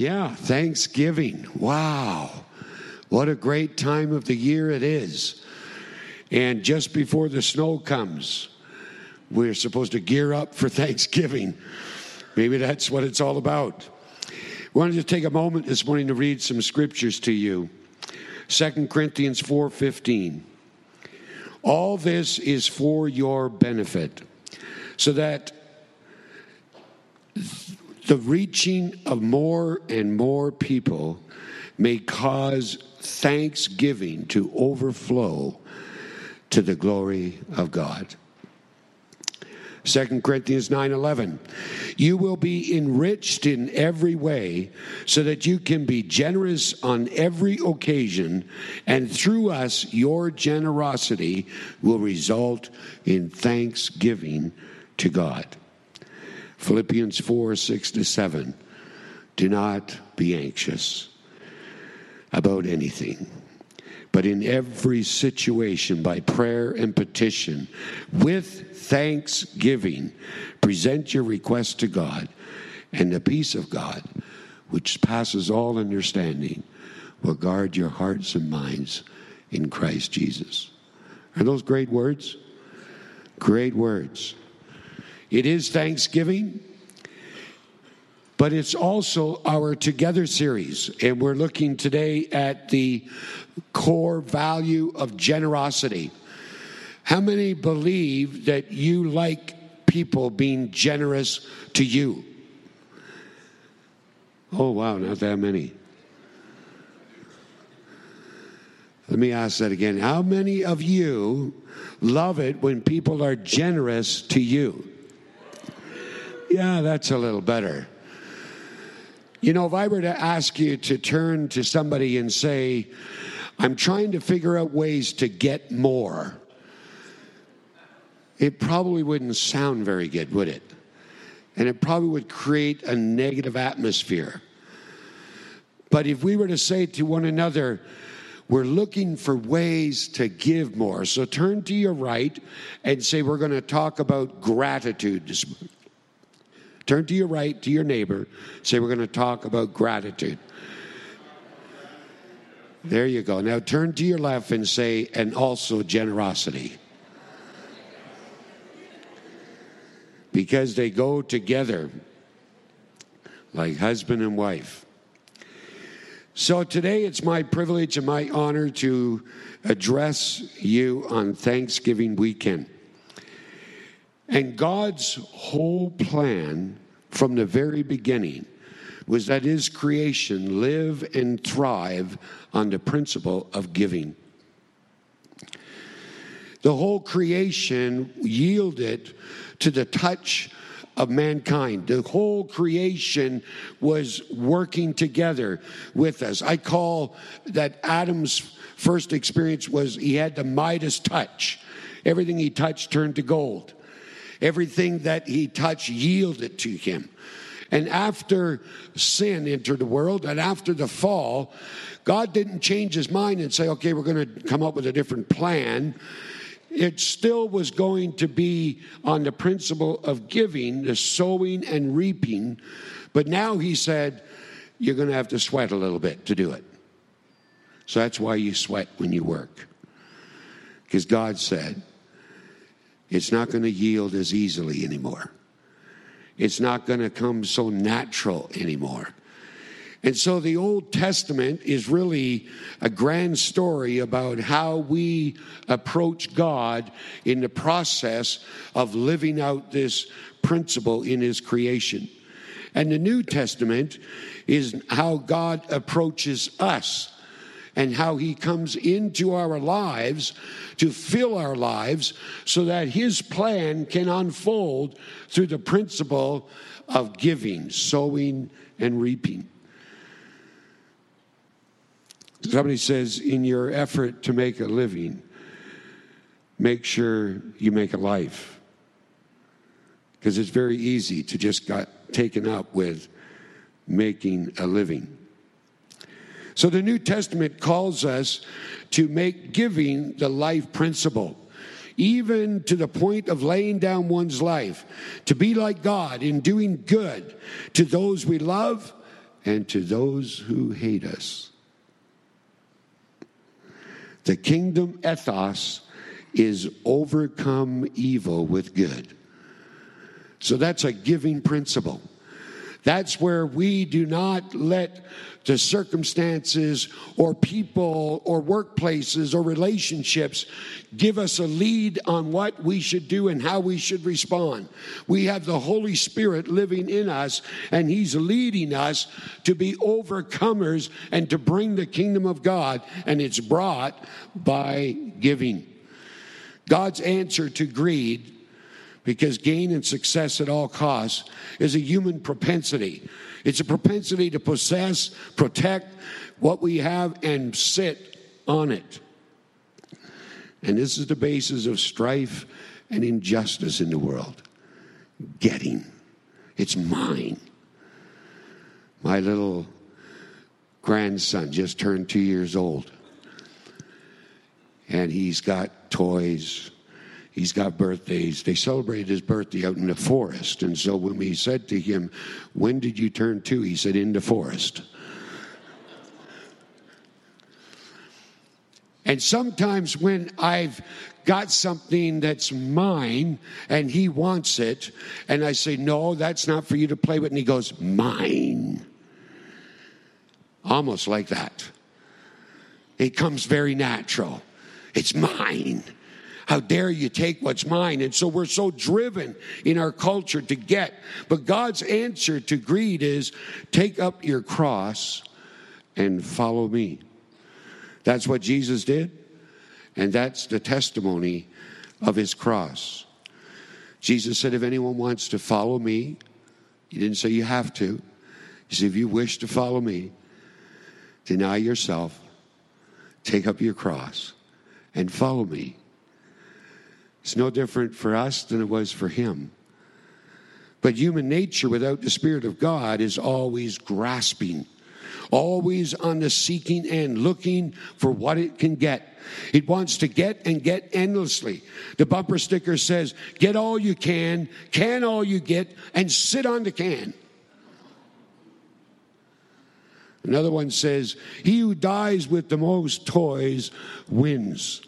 Yeah, Thanksgiving. Wow. What a great time of the year it is. And just before the snow comes, we're supposed to gear up for Thanksgiving. Maybe that's what it's all about. I wanted to take a moment this morning to read some scriptures to you. 2 Corinthians 4:15. All this is for your benefit, so that the reaching of more and more people may cause thanksgiving to overflow to the glory of God. 2 Corinthians 9:11 You will be enriched in every way so that you can be generous on every occasion and through us your generosity will result in thanksgiving to God. Philippians 4 6 to 7. Do not be anxious about anything, but in every situation, by prayer and petition, with thanksgiving, present your request to God, and the peace of God, which passes all understanding, will guard your hearts and minds in Christ Jesus. Are those great words? Great words. It is Thanksgiving, but it's also our Together series. And we're looking today at the core value of generosity. How many believe that you like people being generous to you? Oh, wow, not that many. Let me ask that again. How many of you love it when people are generous to you? Yeah, that's a little better. You know, if I were to ask you to turn to somebody and say, I'm trying to figure out ways to get more, it probably wouldn't sound very good, would it? And it probably would create a negative atmosphere. But if we were to say to one another, we're looking for ways to give more. So turn to your right and say, We're going to talk about gratitude this morning. Turn to your right, to your neighbor, say, We're going to talk about gratitude. There you go. Now turn to your left and say, And also generosity. Because they go together like husband and wife. So today it's my privilege and my honor to address you on Thanksgiving weekend. And God's whole plan from the very beginning was that his creation live and thrive on the principle of giving. The whole creation yielded to the touch of mankind. The whole creation was working together with us. I call that Adam's first experience was he had the Midas touch. Everything he touched turned to gold. Everything that he touched yielded to him. And after sin entered the world and after the fall, God didn't change his mind and say, okay, we're going to come up with a different plan. It still was going to be on the principle of giving, the sowing and reaping. But now he said, you're going to have to sweat a little bit to do it. So that's why you sweat when you work. Because God said, it's not going to yield as easily anymore. It's not going to come so natural anymore. And so the Old Testament is really a grand story about how we approach God in the process of living out this principle in His creation. And the New Testament is how God approaches us and how he comes into our lives to fill our lives so that his plan can unfold through the principle of giving, sowing, and reaping. Somebody says, in your effort to make a living, make sure you make a life. Because it's very easy to just get taken up with making a living. So the New Testament calls us to make giving the life principle, even to the point of laying down one's life, to be like God in doing good to those we love and to those who hate us. The kingdom ethos is overcome evil with good. So that's a giving principle. That's where we do not let the circumstances or people or workplaces or relationships give us a lead on what we should do and how we should respond. We have the Holy Spirit living in us, and He's leading us to be overcomers and to bring the kingdom of God, and it's brought by giving. God's answer to greed because gain and success at all costs is a human propensity. It's a propensity to possess, protect what we have, and sit on it. And this is the basis of strife and injustice in the world. Getting. It's mine. My little grandson just turned two years old. And he's got toys he's got birthdays. They celebrated his birthday out in the forest. And so when we said to him, When did you turn two? He said, In the forest. And sometimes when I've got something that's mine and he wants it, and I say, No, that's not for you to play with, and he goes, Mine. Almost like that. It comes very natural. It's mine. How dare you take what's mine? And so we're so driven in our culture to get. But God's answer to greed is take up your cross and follow me. That's what Jesus did. And that's the testimony of his cross. Jesus said, If anyone wants to follow me, he didn't say you have to. He said, If you wish to follow me, deny yourself, take up your cross, and follow me. It's no different for us than it was for him. But human nature without the Spirit of God is always grasping, always on the seeking end, looking for what it can get. It wants to get and get endlessly. The bumper sticker says, Get all you can, can all you get, and sit on the can. Another one says, He who dies with the most toys wins.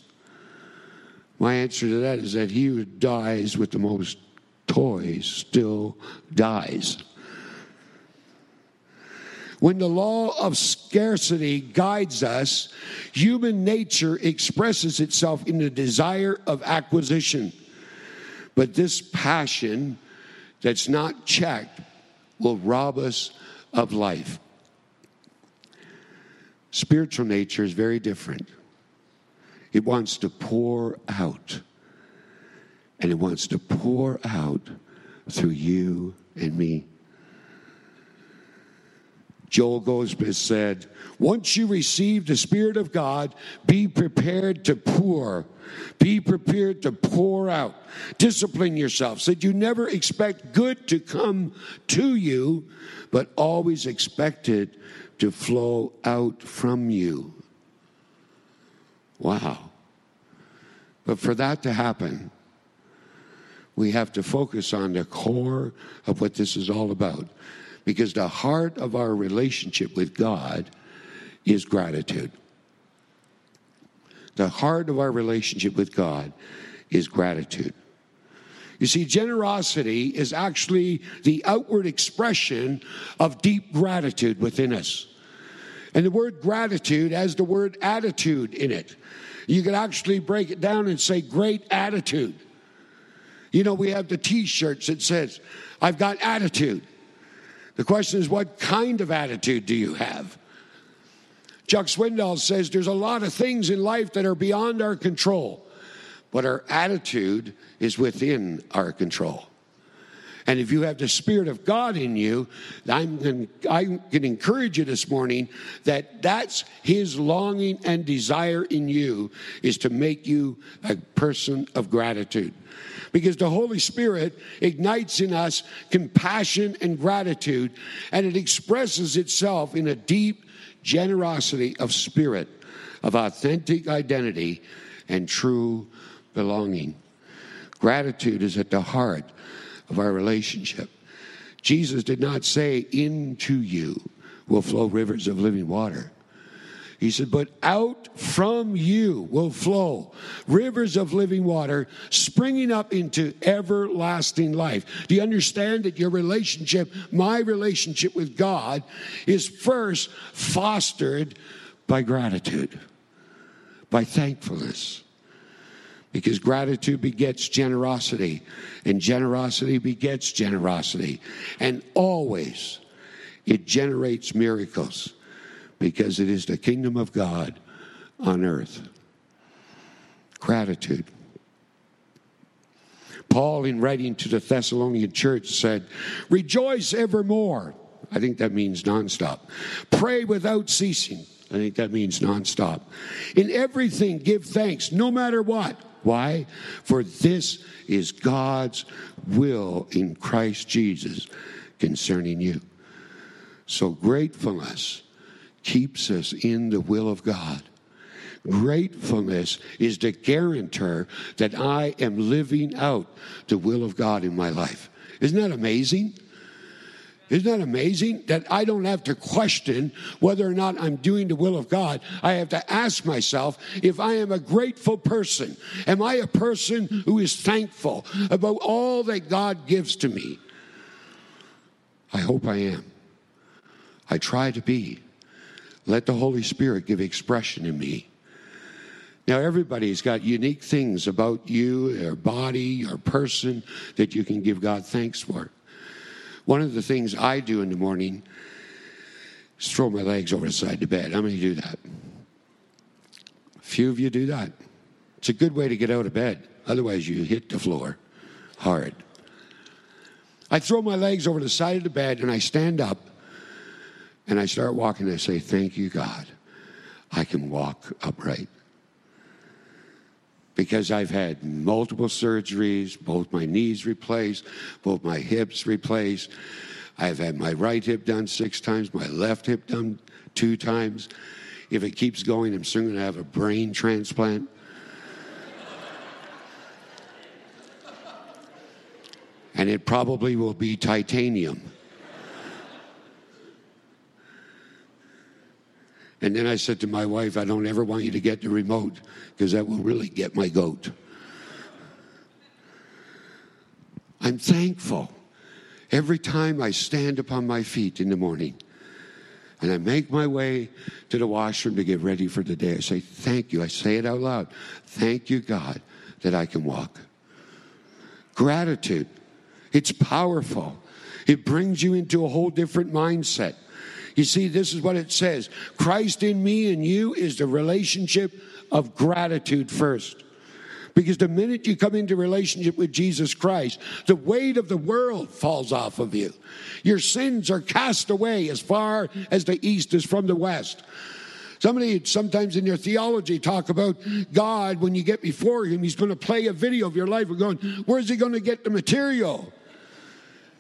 My answer to that is that he who dies with the most toys still dies. When the law of scarcity guides us, human nature expresses itself in the desire of acquisition. But this passion that's not checked will rob us of life. Spiritual nature is very different. It wants to pour out. And it wants to pour out through you and me. Joel Goldsmith said, Once you receive the Spirit of God, be prepared to pour. Be prepared to pour out. Discipline yourself so that you never expect good to come to you, but always expect it to flow out from you. Wow. But for that to happen, we have to focus on the core of what this is all about. Because the heart of our relationship with God is gratitude. The heart of our relationship with God is gratitude. You see, generosity is actually the outward expression of deep gratitude within us. And the word gratitude has the word attitude in it. You could actually break it down and say great attitude. You know, we have the t shirts that says, I've got attitude. The question is, what kind of attitude do you have? Chuck Swindoll says there's a lot of things in life that are beyond our control, but our attitude is within our control. And if you have the Spirit of God in you, I'm I can encourage you this morning that that's His longing and desire in you is to make you a person of gratitude. Because the Holy Spirit ignites in us compassion and gratitude, and it expresses itself in a deep generosity of spirit, of authentic identity, and true belonging. Gratitude is at the heart of our relationship. Jesus did not say into you, will flow rivers of living water. He said, But out from you will flow rivers of living water springing up into everlasting life. Do you understand that your relationship, my relationship with God, is first fostered by gratitude, by thankfulness? Because gratitude begets generosity, and generosity begets generosity. And always it generates miracles because it is the kingdom of God on earth. Gratitude. Paul, in writing to the Thessalonian church, said, Rejoice evermore. I think that means nonstop. Pray without ceasing. I think that means nonstop. In everything, give thanks, no matter what. Why? For this is God's will in Christ Jesus concerning you. So, gratefulness keeps us in the will of God. Gratefulness is the guarantor that I am living out the will of God in my life. Isn't that amazing? Isn't that amazing that I don't have to question whether or not I'm doing the will of God? I have to ask myself if I am a grateful person. Am I a person who is thankful about all that God gives to me? I hope I am. I try to be. Let the Holy Spirit give expression in me. Now, everybody's got unique things about you, your body, your person that you can give God thanks for. One of the things I do in the morning is throw my legs over the side of the bed. How many do that? Few of you do that. It's a good way to get out of bed. Otherwise, you hit the floor hard. I throw my legs over the side of the bed and I stand up and I start walking, I say, Thank you, God. I can walk upright. Because I've had multiple surgeries, both my knees replaced, both my hips replaced. I've had my right hip done six times, my left hip done two times. If it keeps going, I'm soon going to have a brain transplant. and it probably will be titanium. And then I said to my wife, I don't ever want you to get the remote because that will really get my goat. I'm thankful every time I stand upon my feet in the morning and I make my way to the washroom to get ready for the day. I say, Thank you. I say it out loud. Thank you, God, that I can walk. Gratitude. It's powerful. It brings you into a whole different mindset. You see, this is what it says Christ in me and you is the relationship of gratitude first. Because the minute you come into relationship with Jesus Christ, the weight of the world falls off of you. Your sins are cast away as far as the east is from the west. Somebody sometimes in your theology talk about God when you get before Him, He's going to play a video of your life. We're going, where's He going to get the material?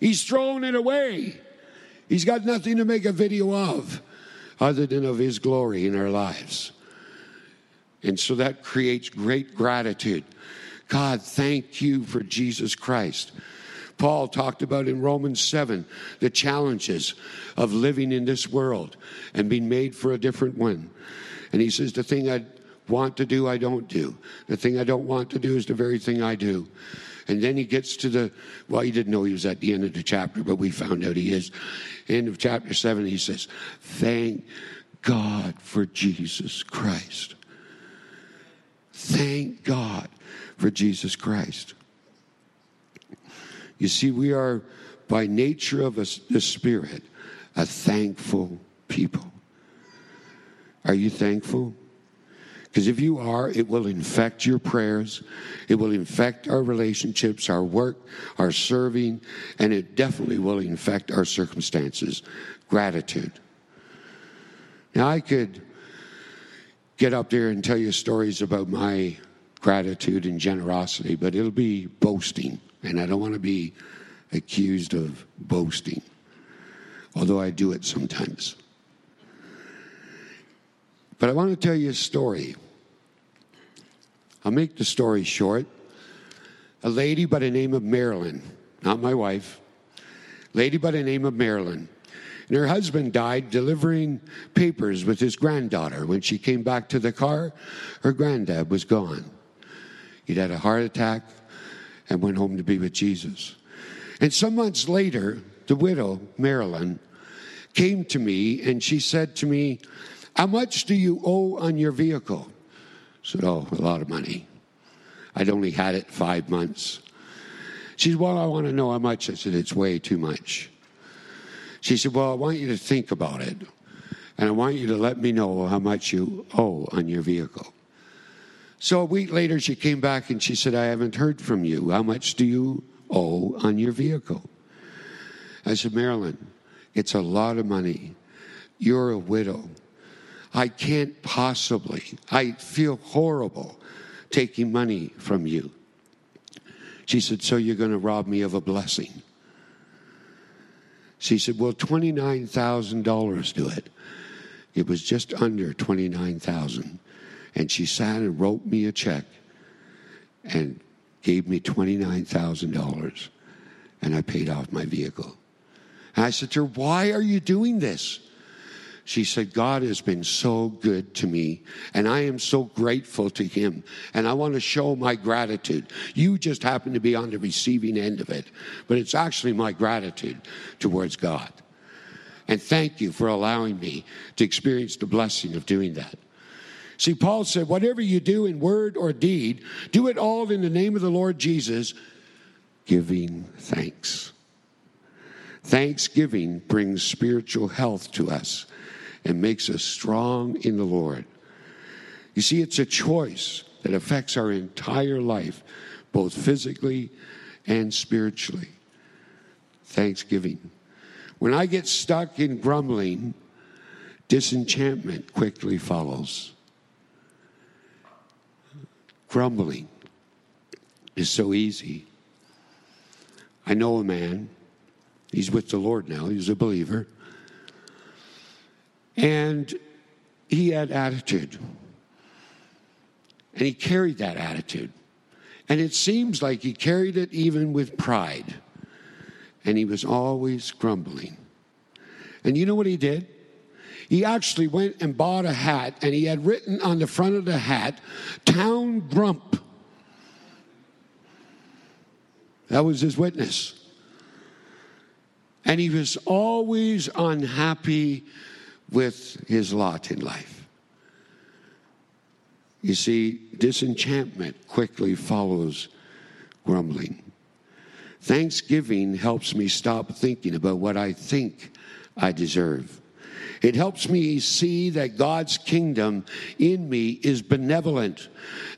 He's throwing it away. He's got nothing to make a video of other than of His glory in our lives. And so that creates great gratitude. God, thank you for Jesus Christ. Paul talked about in Romans 7 the challenges of living in this world and being made for a different one. And he says, The thing I want to do, I don't do. The thing I don't want to do is the very thing I do. And then he gets to the, well, he didn't know he was at the end of the chapter, but we found out he is. End of chapter 7, he says, Thank God for Jesus Christ. Thank God for Jesus Christ. You see, we are by nature of us, the Spirit a thankful people. Are you thankful? Because if you are, it will infect your prayers, it will infect our relationships, our work, our serving, and it definitely will infect our circumstances. Gratitude. Now, I could get up there and tell you stories about my gratitude and generosity, but it'll be boasting, and I don't want to be accused of boasting, although I do it sometimes. But I want to tell you a story. I'll make the story short. A lady by the name of Marilyn, not my wife, lady by the name of Marilyn. And her husband died delivering papers with his granddaughter. When she came back to the car, her granddad was gone. He'd had a heart attack and went home to be with Jesus. And some months later, the widow, Marilyn, came to me and she said to me, How much do you owe on your vehicle? I said, Oh, a lot of money. I'd only had it five months. She said, Well, I want to know how much. I said, It's way too much. She said, Well, I want you to think about it. And I want you to let me know how much you owe on your vehicle. So a week later, she came back and she said, I haven't heard from you. How much do you owe on your vehicle? I said, Marilyn, it's a lot of money. You're a widow. I can't possibly, I feel horrible taking money from you. She said, So you're going to rob me of a blessing? She said, Well, $29,000 do it. It was just under 29000 And she sat and wrote me a check and gave me $29,000. And I paid off my vehicle. And I said to her, Why are you doing this? She said, God has been so good to me, and I am so grateful to Him, and I want to show my gratitude. You just happen to be on the receiving end of it, but it's actually my gratitude towards God. And thank you for allowing me to experience the blessing of doing that. See, Paul said, Whatever you do in word or deed, do it all in the name of the Lord Jesus, giving thanks. Thanksgiving brings spiritual health to us and makes us strong in the Lord. You see, it's a choice that affects our entire life, both physically and spiritually. Thanksgiving. When I get stuck in grumbling, disenchantment quickly follows. Grumbling is so easy. I know a man, he's with the Lord now, he's a believer. And he had attitude. And he carried that attitude. And it seems like he carried it even with pride. And he was always grumbling. And you know what he did? He actually went and bought a hat, and he had written on the front of the hat, Town Grump. That was his witness. And he was always unhappy with his lot in life. You see, disenchantment quickly follows grumbling. Thanksgiving helps me stop thinking about what I think I deserve. It helps me see that God's kingdom in me is benevolent,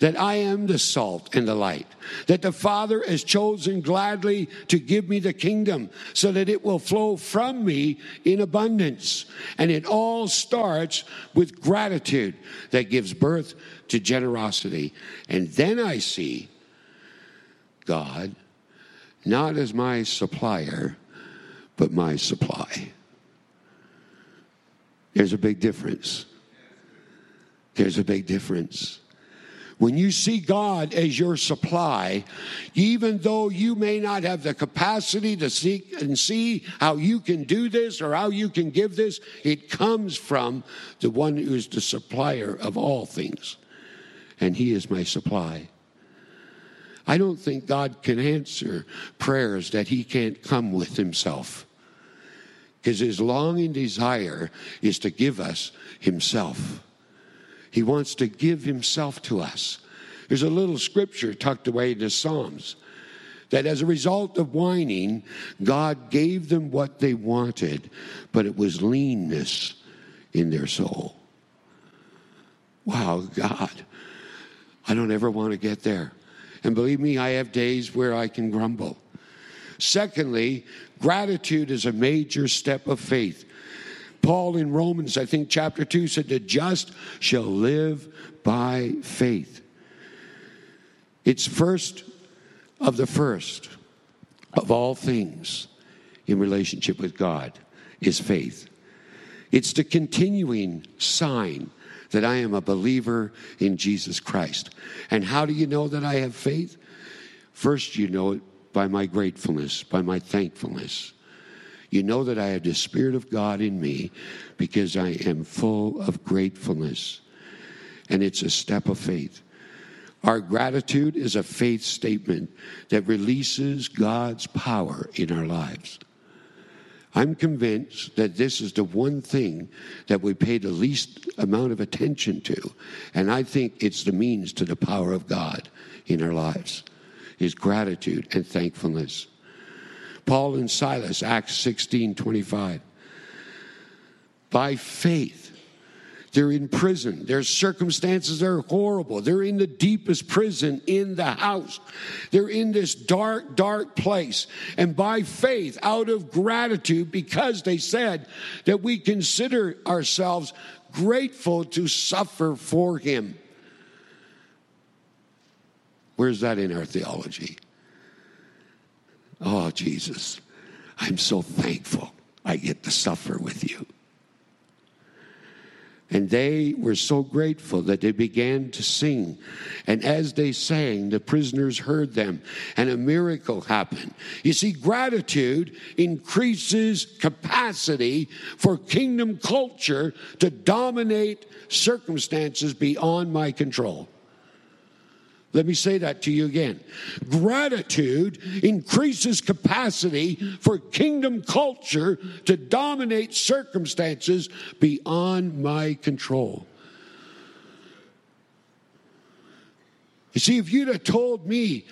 that I am the salt and the light, that the Father has chosen gladly to give me the kingdom so that it will flow from me in abundance. And it all starts with gratitude that gives birth to generosity. And then I see God not as my supplier, but my supply. There's a big difference. There's a big difference. When you see God as your supply, even though you may not have the capacity to seek and see how you can do this or how you can give this, it comes from the one who is the supplier of all things. And He is my supply. I don't think God can answer prayers that He can't come with Himself because his longing desire is to give us himself. He wants to give himself to us. There's a little scripture tucked away in the Psalms that as a result of whining, God gave them what they wanted, but it was leanness in their soul. Wow, God, I don't ever want to get there. And believe me, I have days where I can grumble. Secondly, gratitude is a major step of faith. Paul in Romans, I think chapter 2 said, The just shall live by faith. It's first of the first of all things in relationship with God is faith. It's the continuing sign that I am a believer in Jesus Christ. And how do you know that I have faith? First, you know it by my gratefulness, by my thankfulness. You know that I have the Spirit of God in me because I am full of gratefulness. And it's a step of faith. Our gratitude is a faith statement that releases God's power in our lives. I'm convinced that this is the one thing that we pay the least amount of attention to. And I think it's the means to the power of God in our lives is gratitude and thankfulness. Paul and Silas, Acts 16 25. By faith, they're in prison. Their circumstances are horrible. They're in the deepest prison in the house. They're in this dark, dark place. And by faith, out of gratitude, because they said that we consider ourselves grateful to suffer for him. Where's that in our theology? Oh, Jesus, I'm so thankful I get to suffer with you. And they were so grateful that they began to sing. And as they sang, the prisoners heard them, and a miracle happened. You see, gratitude increases capacity for kingdom culture to dominate circumstances beyond my control. Let me say that to you again. Gratitude increases capacity for kingdom culture to dominate circumstances beyond my control. You see, if you'd have told me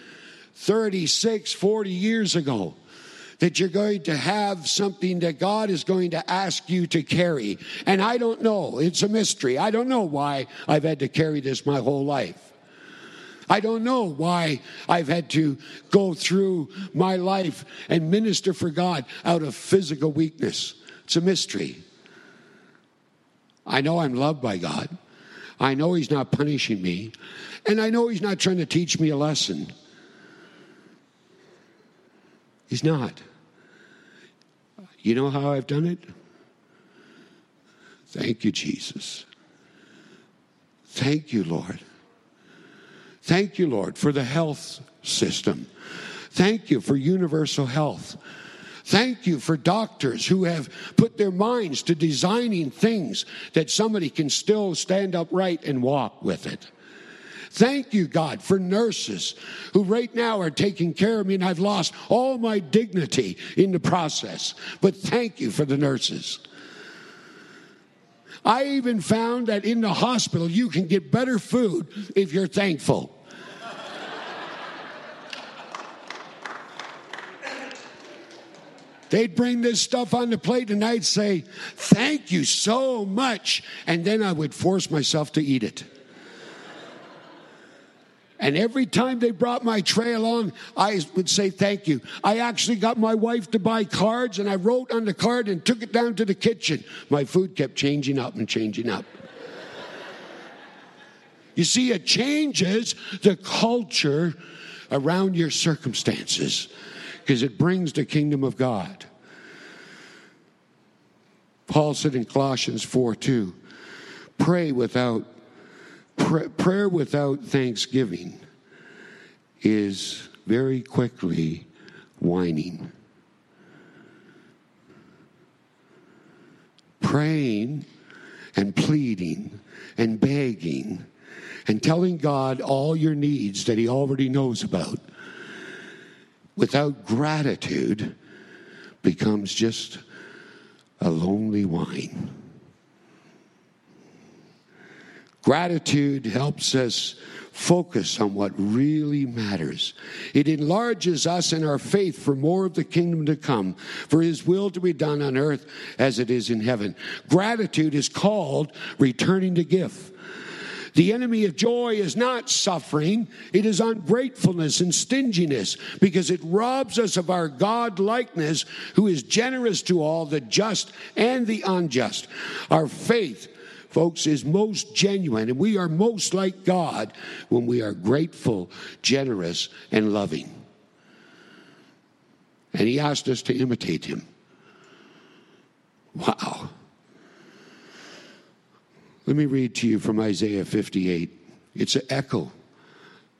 36, 40 years ago that you're going to have something that God is going to ask you to carry, and I don't know, it's a mystery. I don't know why I've had to carry this my whole life. I don't know why I've had to go through my life and minister for God out of physical weakness. It's a mystery. I know I'm loved by God. I know He's not punishing me. And I know He's not trying to teach me a lesson. He's not. You know how I've done it? Thank you, Jesus. Thank you, Lord. Thank you, Lord, for the health system. Thank you for universal health. Thank you for doctors who have put their minds to designing things that somebody can still stand upright and walk with it. Thank you, God, for nurses who right now are taking care of me, and I've lost all my dignity in the process. But thank you for the nurses. I even found that in the hospital you can get better food if you're thankful. They'd bring this stuff on the plate and I'd say, Thank you so much. And then I would force myself to eat it. And every time they brought my tray along, I would say thank you. I actually got my wife to buy cards and I wrote on the card and took it down to the kitchen. My food kept changing up and changing up. You see, it changes the culture around your circumstances because it brings the kingdom of God. Paul said in Colossians 4 2, pray without prayer without thanksgiving is very quickly whining. Praying and pleading and begging and telling God all your needs that He already knows about without gratitude becomes just a lonely whine. Gratitude helps us focus on what really matters. It enlarges us in our faith for more of the kingdom to come, for his will to be done on earth as it is in heaven. Gratitude is called returning the gift. The enemy of joy is not suffering, it is ungratefulness and stinginess because it robs us of our God likeness, who is generous to all, the just and the unjust. Our faith folks, is most genuine. And we are most like God when we are grateful, generous, and loving. And He asked us to imitate Him. Wow. Let me read to you from Isaiah 58. It's an echo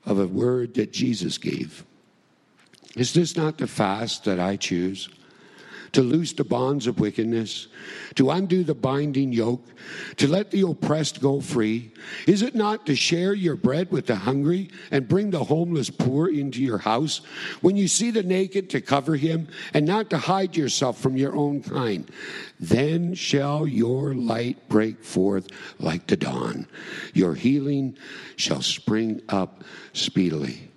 of a word that Jesus gave. Is this not the fast that I choose? To loose the bonds of wickedness, to undo the binding yoke, to let the oppressed go free? Is it not to share your bread with the hungry and bring the homeless poor into your house? When you see the naked, to cover him, and not to hide yourself from your own kind? Then shall your light break forth like the dawn. Your healing shall spring up speedily.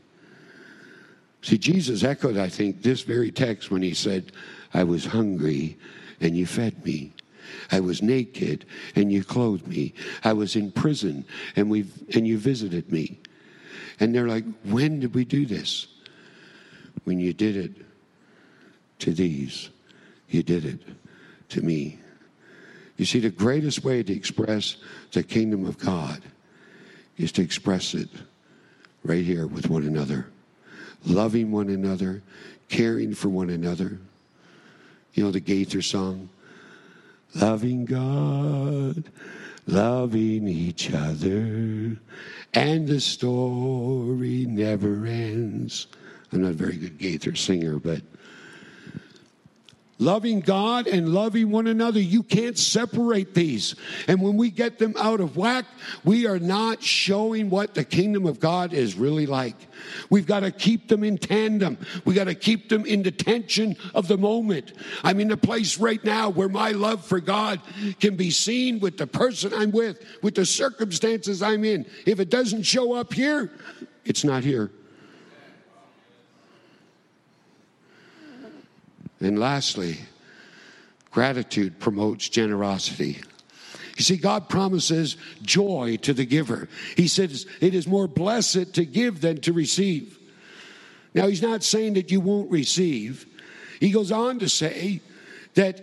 See, Jesus echoed, I think, this very text when he said, I was hungry and you fed me. I was naked and you clothed me. I was in prison and we and you visited me. And they're like, when did we do this? When you did it to these, you did it to me. You see, the greatest way to express the kingdom of God is to express it right here with one another loving one another, caring for one another. You know the Gaither song? Loving God, loving each other, and the story never ends. I'm not a very good Gaither singer, but Loving God and loving one another, you can't separate these. And when we get them out of whack, we are not showing what the kingdom of God is really like. We've got to keep them in tandem. We got to keep them in the tension of the moment. I'm in a place right now where my love for God can be seen with the person I'm with, with the circumstances I'm in. If it doesn't show up here, it's not here. And lastly, gratitude promotes generosity. You see, God promises joy to the giver. He says it is more blessed to give than to receive. Now, He's not saying that you won't receive. He goes on to say that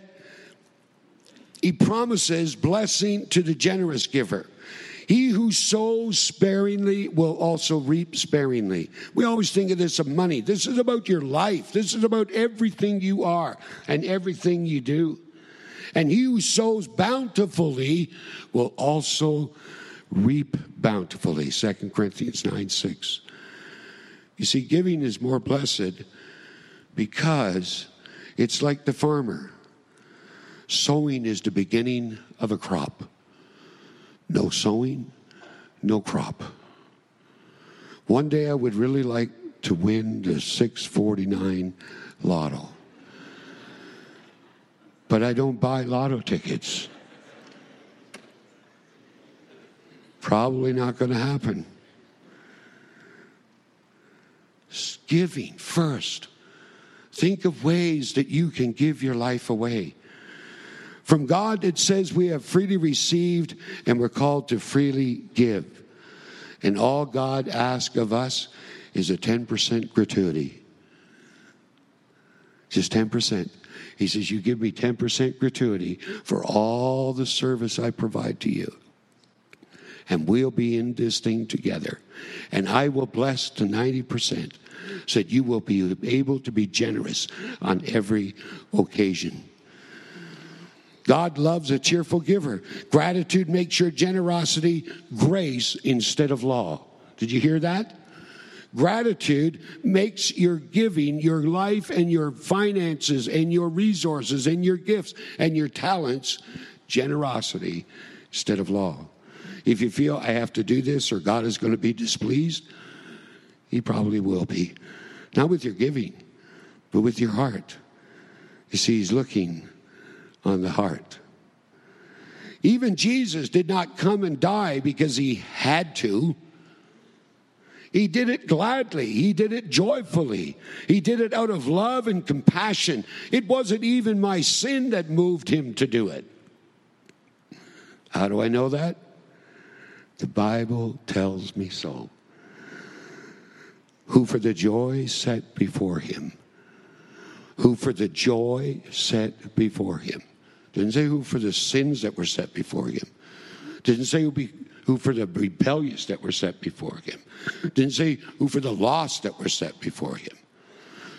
He promises blessing to the generous giver. He who sows sparingly will also reap sparingly. We always think of this of money. This is about your life. This is about everything you are and everything you do. And he who sows bountifully will also reap bountifully. 2 Corinthians 9 6. You see, giving is more blessed because it's like the farmer. Sowing is the beginning of a crop. No sowing, no crop. One day I would really like to win the 649 lotto. But I don't buy lotto tickets. Probably not going to happen. Giving first. Think of ways that you can give your life away. From God, it says we have freely received and we're called to freely give. And all God asks of us is a 10% gratuity. Just 10%. He says, You give me 10% gratuity for all the service I provide to you. And we'll be in this thing together. And I will bless to 90% so that you will be able to be generous on every occasion. God loves a cheerful giver. Gratitude makes your generosity grace instead of law. Did you hear that? Gratitude makes your giving, your life, and your finances, and your resources, and your gifts, and your talents generosity instead of law. If you feel I have to do this or God is going to be displeased, He probably will be. Not with your giving, but with your heart. You see, He's looking on the heart. Even Jesus did not come and die because he had to. He did it gladly. He did it joyfully. He did it out of love and compassion. It wasn't even my sin that moved him to do it. How do I know that? The Bible tells me so. Who for the joy set before him, who for the joy set before him didn't say who for the sins that were set before him. Didn't say who, be, who for the rebellious that were set before him. Didn't say who for the lost that were set before him.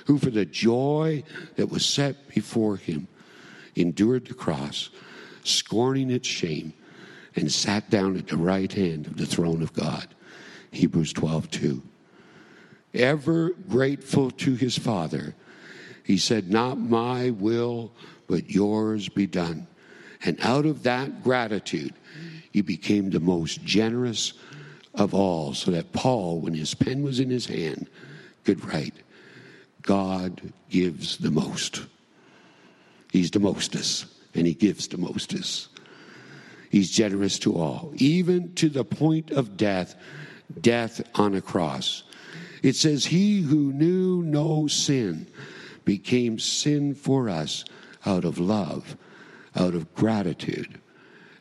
Who for the joy that was set before him endured the cross, scorning its shame, and sat down at the right hand of the throne of God. Hebrews 12 2. Ever grateful to his Father He said, Not my will, but yours be done. And out of that gratitude, he became the most generous of all, so that Paul, when his pen was in his hand, could write, God gives the most. He's the mostest, and he gives the mostest. He's generous to all, even to the point of death, death on a cross. It says, He who knew no sin became sin for us out of love, out of gratitude,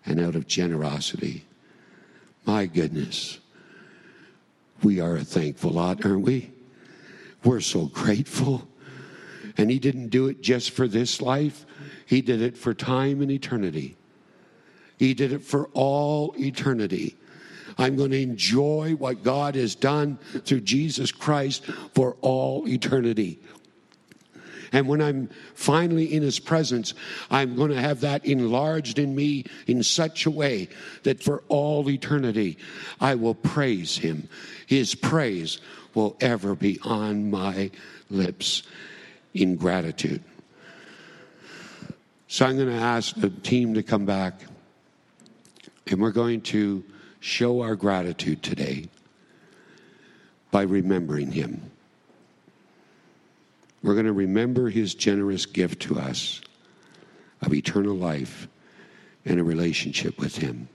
and out of generosity. My goodness, we are a thankful lot, aren't we? We're so grateful. And He didn't do it just for this life, He did it for time and eternity. He did it for all eternity. I'm going to enjoy what God has done through Jesus Christ for all eternity. And when I'm finally in his presence, I'm going to have that enlarged in me in such a way that for all eternity, I will praise him. His praise will ever be on my lips in gratitude. So I'm going to ask the team to come back, and we're going to show our gratitude today by remembering him. We're going to remember his generous gift to us of eternal life and a relationship with him.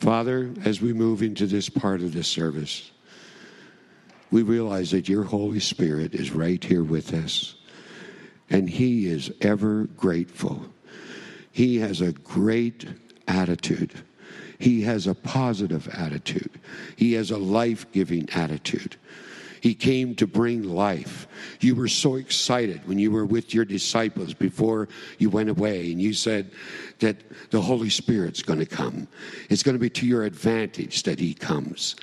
Father, as we move into this part of the service, we realize that your Holy Spirit is right here with us, and He is ever grateful. He has a great attitude he has a positive attitude, he has a life giving attitude. He came to bring life. You were so excited when you were with your disciples before you went away, and you said that the Holy Spirit's going to come. It's going to be to your advantage that He comes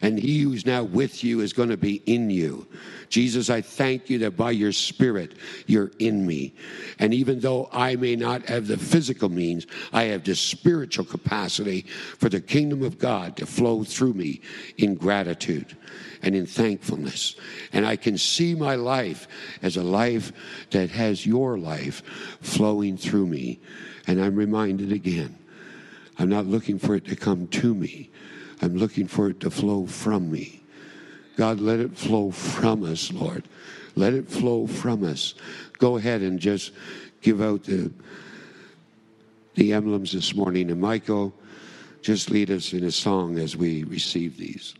and he who's now with you is going to be in you. Jesus, I thank you that by your Spirit, you're in me. And even though I may not have the physical means, I have the spiritual capacity for the kingdom of God to flow through me in gratitude and in thankfulness. And I can see my life as a life that has your life flowing through me. And I'm reminded again, I'm not looking for it to come to me. I'm looking for it to flow from me. God, let it flow from us, Lord. Let it flow from us. Go ahead and just give out the, the emblems this morning. And Michael, just lead us in a song as we receive these.